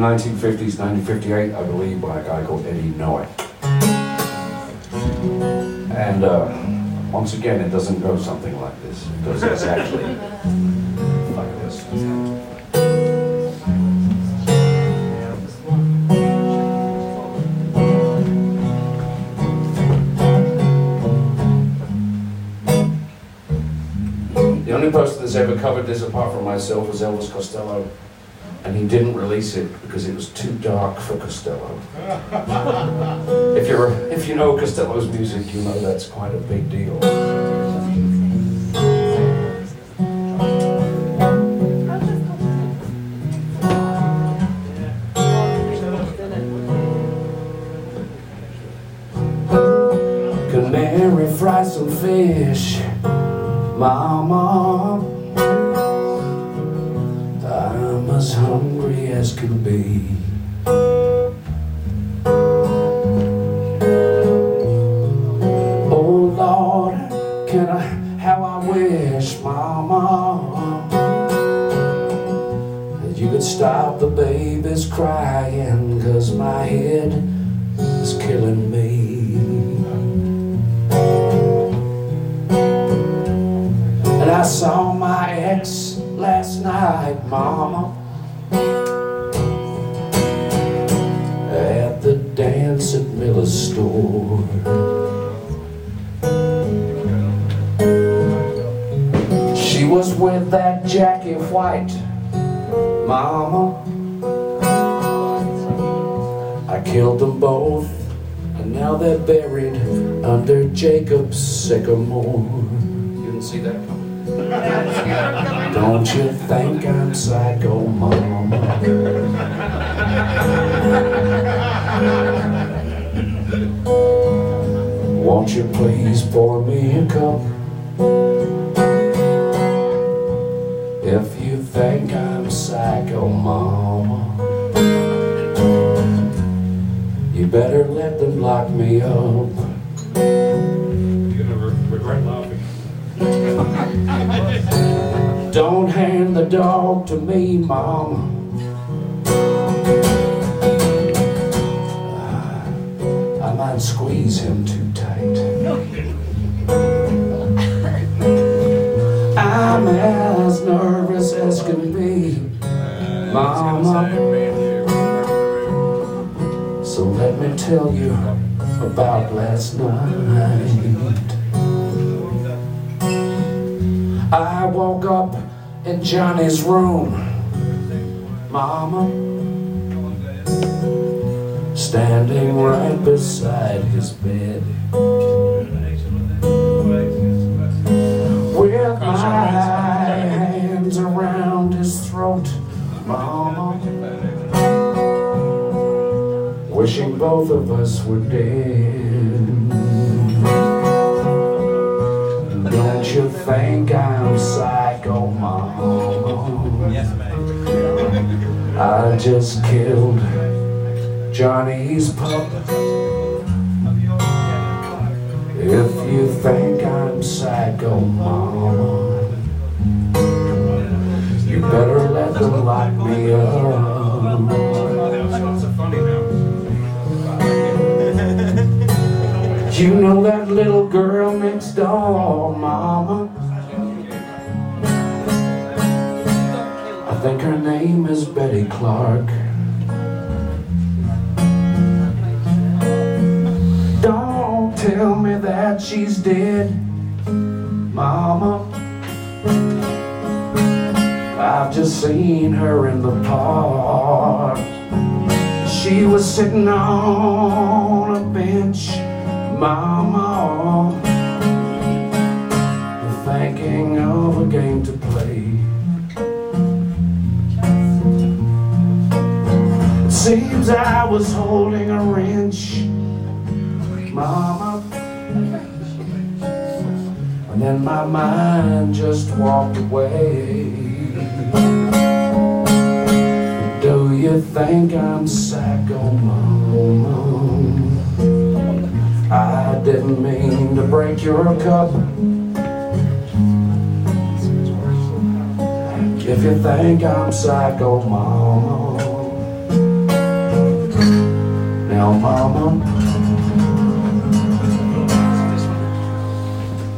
the 1950s, 1958, I believe, by a guy called Eddie Noe. And uh, once again, it doesn't go something like this. It goes exactly like this. The only person that's ever covered this apart from myself was Elvis Costello. And he didn't release it because it was too dark for Costello. if you're if you know Costello's music, you know that's quite a big deal. Can Mary fry some fish, Mama, that you could stop the babies crying, cause my head is killing me. And I saw my ex last night, Mama, at the dance at Miller's store. Was with that Jackie White, Mama. I killed them both, and now they're buried under Jacob's sycamore. You didn't see that coming? Don't you think I'm psycho, mama? Won't you please pour me a cup? If you think I'm a psycho, mama, you better let them lock me up. You're gonna re- regret laughing. Don't hand the dog to me, Mama. I might squeeze him too tight. Mama. So let me tell you about last night. I woke up in Johnny's room, Mama, standing right beside his bed. Both of us were dead. Don't you think I'm psycho, mama? Yes. I just killed Johnny's pup. Know that little girl next door, mama? I think her name is Betty Clark. Don't tell me that she's dead, mama. I've just seen her in the park. She was sitting on a bench, mama, thinking of a game to play. It seems I was holding a wrench, mama, and then my mind just walked away. Do you think I'm psycho, mama? Didn't mean to break your cup. If you think I'm psycho, mama, Now, mama.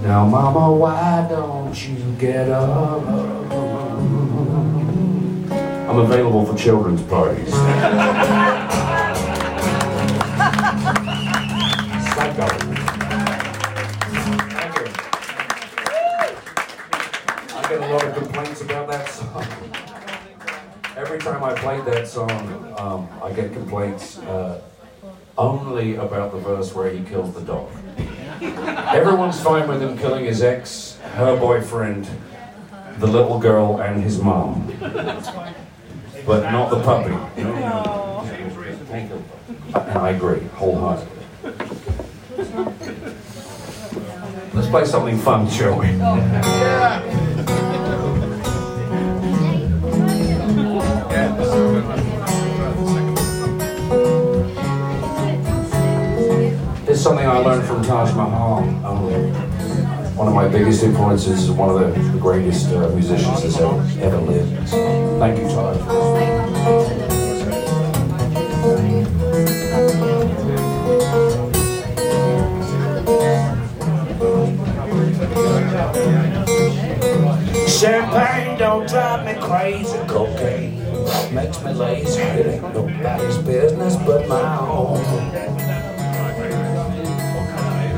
Now, mama, why don't you get up? I'm available for children's parties. time I played that song, um, I get complaints uh, only about the verse where he kills the dog. Everyone's fine with him killing his ex, her boyfriend, the little girl, and his mom. But not the puppy. You. And I agree, wholeheartedly. Let's play something fun, shall we? It's from Taj Mahal. Um, one of my biggest influences, is one of the, greatest uh, musicians that's ever, ever lived. Thank you, Taj. Champagne don't drive me crazy, cocaine makes me lazy. It ain't nobody's business but my own.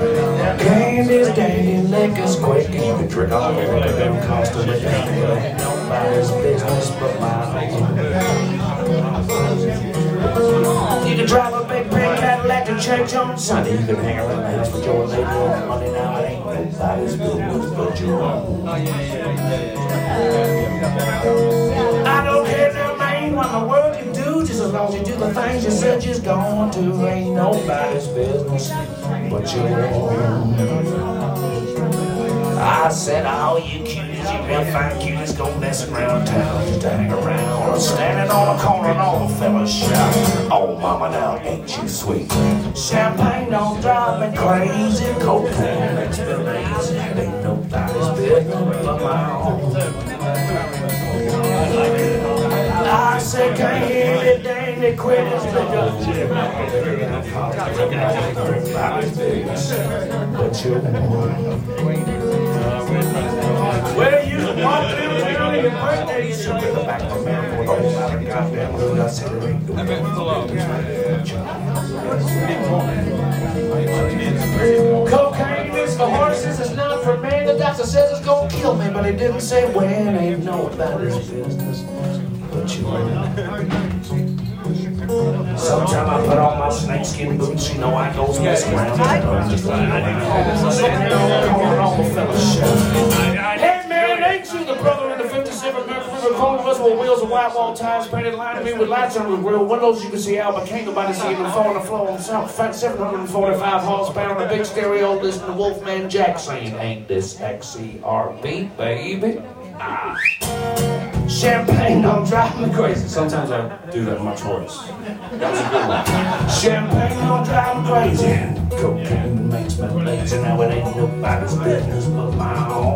Candy's dandy, liquor's quick, you can drink all the liquor them constantly. Ain't nobody's business but my own. You can drive a big pink Cadillac to church on Sunday. You can hang around the house with your lady on Monday. It ain't nobody's business but your own. As you do the things you said you're going to. Ain't nobody's business but your own. I said all you cuties, you real fine cuties, go messing around town, just hang around. Standing on a corner and all the fellas shout, Oh mama now, ain't you sweet? Champagne don't drive me crazy, cocaine makes me lazy. Ain't nobody's business but my own. Said, can't hear the dang the quitters, but Everybody's business, but you Well, you walk through the town on your birthday, you should get the back the man with all out of goddamn hood. I said, it ain't no Cocaine is for horses, it's not for men. The doctor says it's gonna kill me, but he didn't say when. Ain't nobody's business Sometimes I put on my snakeskin boots, you know I goes messing around. Standing on the corner, all the fellas shout. Hey man, ain't you the brother in the 57 River Corner with wheels and white wall tires painted lining me with lights on the grill, windows you can see but can't nobody see them four on the floor on south, 745 horsepower and a big stereo listening to Wolfman Jack saying, Ain't this XERB, baby? Ah. Champagne don't drive me crazy. Sometimes I do that much worse. That was a good one. Champagne don't drive me crazy. Cocaine makes me lazy. Now it ain't nobody's business but my own.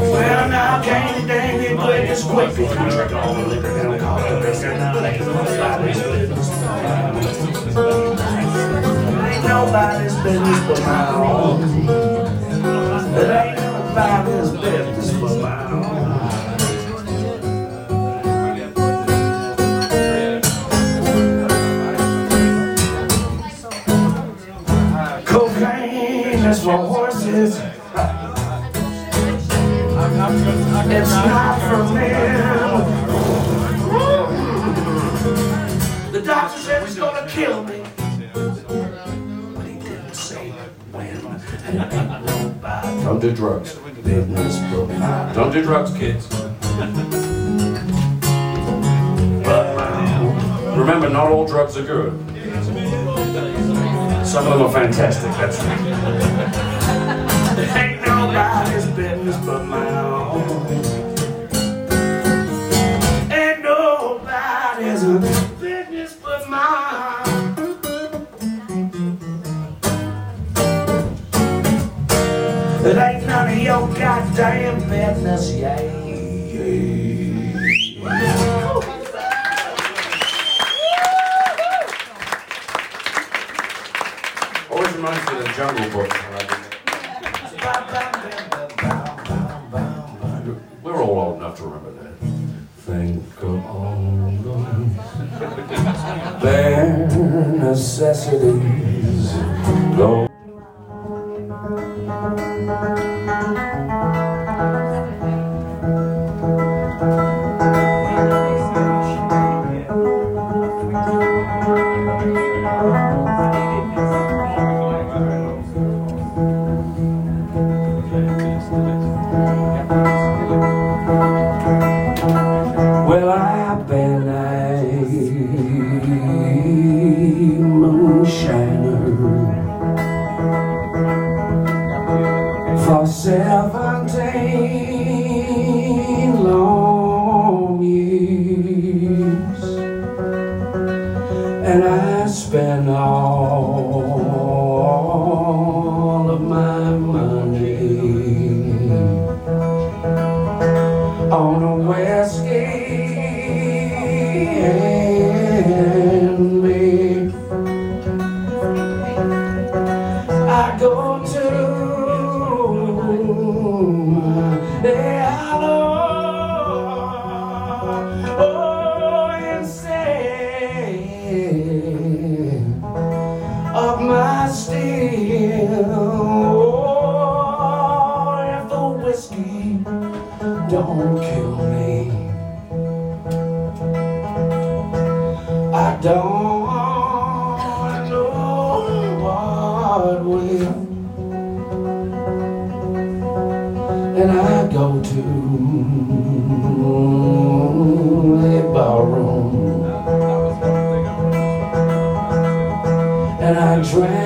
Well, now candy dang it quick as quick. If you drink all the liquor, that'll cost a bit. Now it ain't nobody's business but. Ain't nobody's business but my own. For horses. It's not for men. The doctor said it's gonna kill me. But he didn't say when. And it ain't nobody. Don't do drugs. Business but. Don't do drugs, kids. But. Uh, remember, not all drugs are good. Some of them are fantastic, that's right. Ain't nobody's business but my own. Ain't nobody's business but mine. It ain't none of your goddamn business, yeah. Jungle Book. We're all old enough to remember that. Think of all their necessities. Though and me. I go to the oh, and of my steel. Don't kill me. Don't know what will. And I go to a barroom and I drank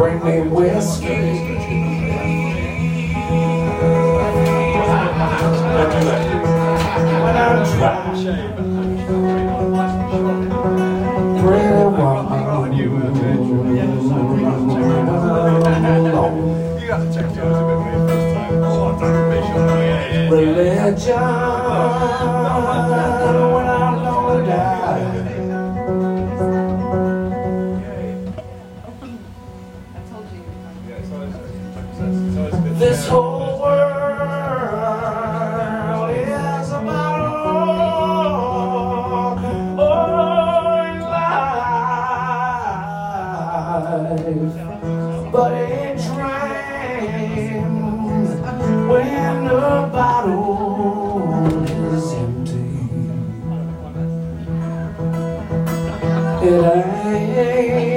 Bring me whiskey. When I'm dry, pretty woman. You gotta check the bit first time. Oh, I don't make sure. Yeah, yeah, yeah. Religion. When I'm gonna die. This whole world is about all, all life, but it drains when the bottle is empty. It ain't